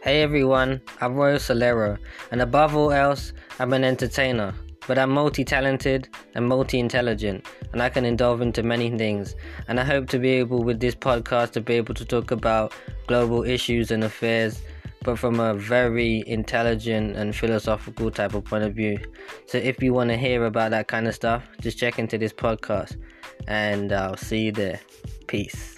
Hey everyone, I'm Royal Solero, and above all else, I'm an entertainer. But I'm multi talented and multi intelligent, and I can delve into many things. And I hope to be able, with this podcast, to be able to talk about global issues and affairs, but from a very intelligent and philosophical type of point of view. So if you want to hear about that kind of stuff, just check into this podcast, and I'll see you there. Peace.